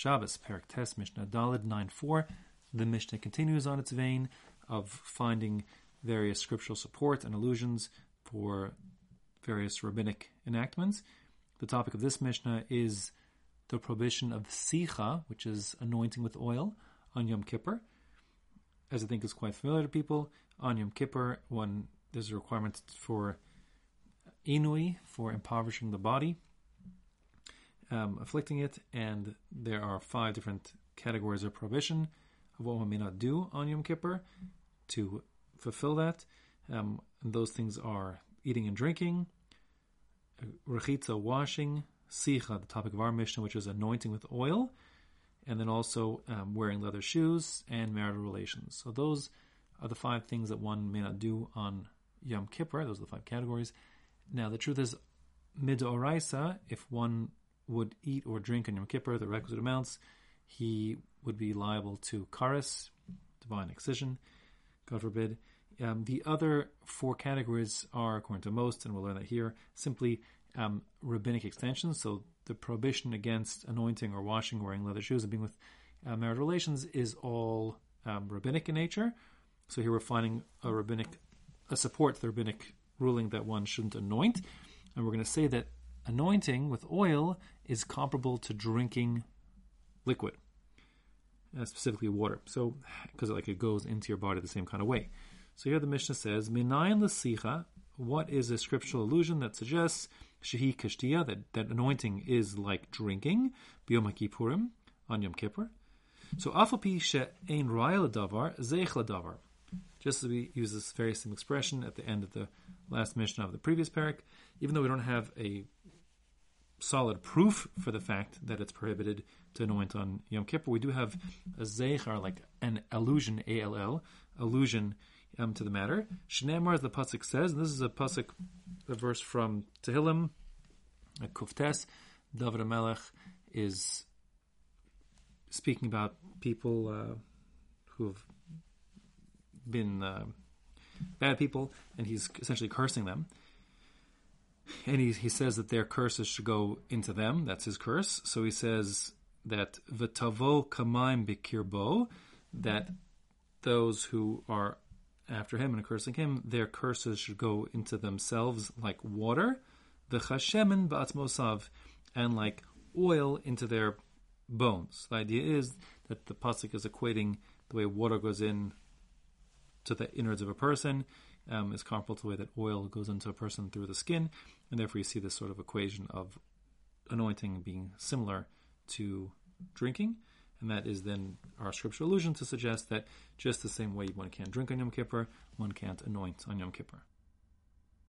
Shabbos, Perak Tes, Mishnah Dalid 9.4. The Mishnah continues on its vein of finding various scriptural support and allusions for various rabbinic enactments. The topic of this Mishnah is the prohibition of sicha, which is anointing with oil, on Yom Kippur. As I think is quite familiar to people, on Yom Kippur, one there's a requirement for inui, for impoverishing the body, um, afflicting it, and there are five different categories of prohibition of what one may not do on Yom Kippur to fulfill that. Um, those things are eating and drinking, rechitza washing, sicha, the topic of our Mishnah, which is anointing with oil, and then also um, wearing leather shoes and marital relations. So those are the five things that one may not do on Yom Kippur. Those are the five categories. Now, the truth is, midoraisa, if one would eat or drink on Yom Kippur the requisite amounts, he would be liable to karis, divine excision, God forbid. Um, the other four categories are, according to most, and we'll learn that here, simply um, rabbinic extensions. So the prohibition against anointing or washing, wearing leather shoes, and being with uh, marital relations is all um, rabbinic in nature. So here we're finding a rabbinic, a support to the rabbinic ruling that one shouldn't anoint, and we're going to say that anointing with oil is comparable to drinking liquid, uh, specifically water. So because like it goes into your body the same kind of way. So here the Mishnah says, Minayin l'sicha, what is a scriptural allusion that suggests shehi kashtia, that, that anointing is like drinking, biyom kippurim, on Yom Kippur. So afapi she'ein raya davar, zeich davar. Just as we use this very same expression at the end of the last Mishnah of the previous parak, even though we don't have a solid proof for the fact that it's prohibited to anoint on Yom Kippur, we do have a zeichar, like an allusion, A-L-L, allusion um, to the matter. Shneimar, as the pasuk says, this is a pasuk, a verse from Tehillim, a Kuftes. David Melech is speaking about people uh, who've been uh, bad people, and he's essentially cursing them. And he, he says that their curses should go into them. That's his curse. So he says that v'tavo kamaim bikirbo, that those who are after him and cursing him, their curses should go into themselves like water, the chashemen ba'atzmosav, and like oil into their bones. The idea is that the pasuk is equating the way water goes in to the innards of a person um, is comparable to the way that oil goes into a person through the skin, and therefore you see this sort of equation of anointing being similar to drinking. And that is then our scriptural allusion to suggest that just the same way one can't drink on Yom Kippur, one can't anoint on Yom Kippur.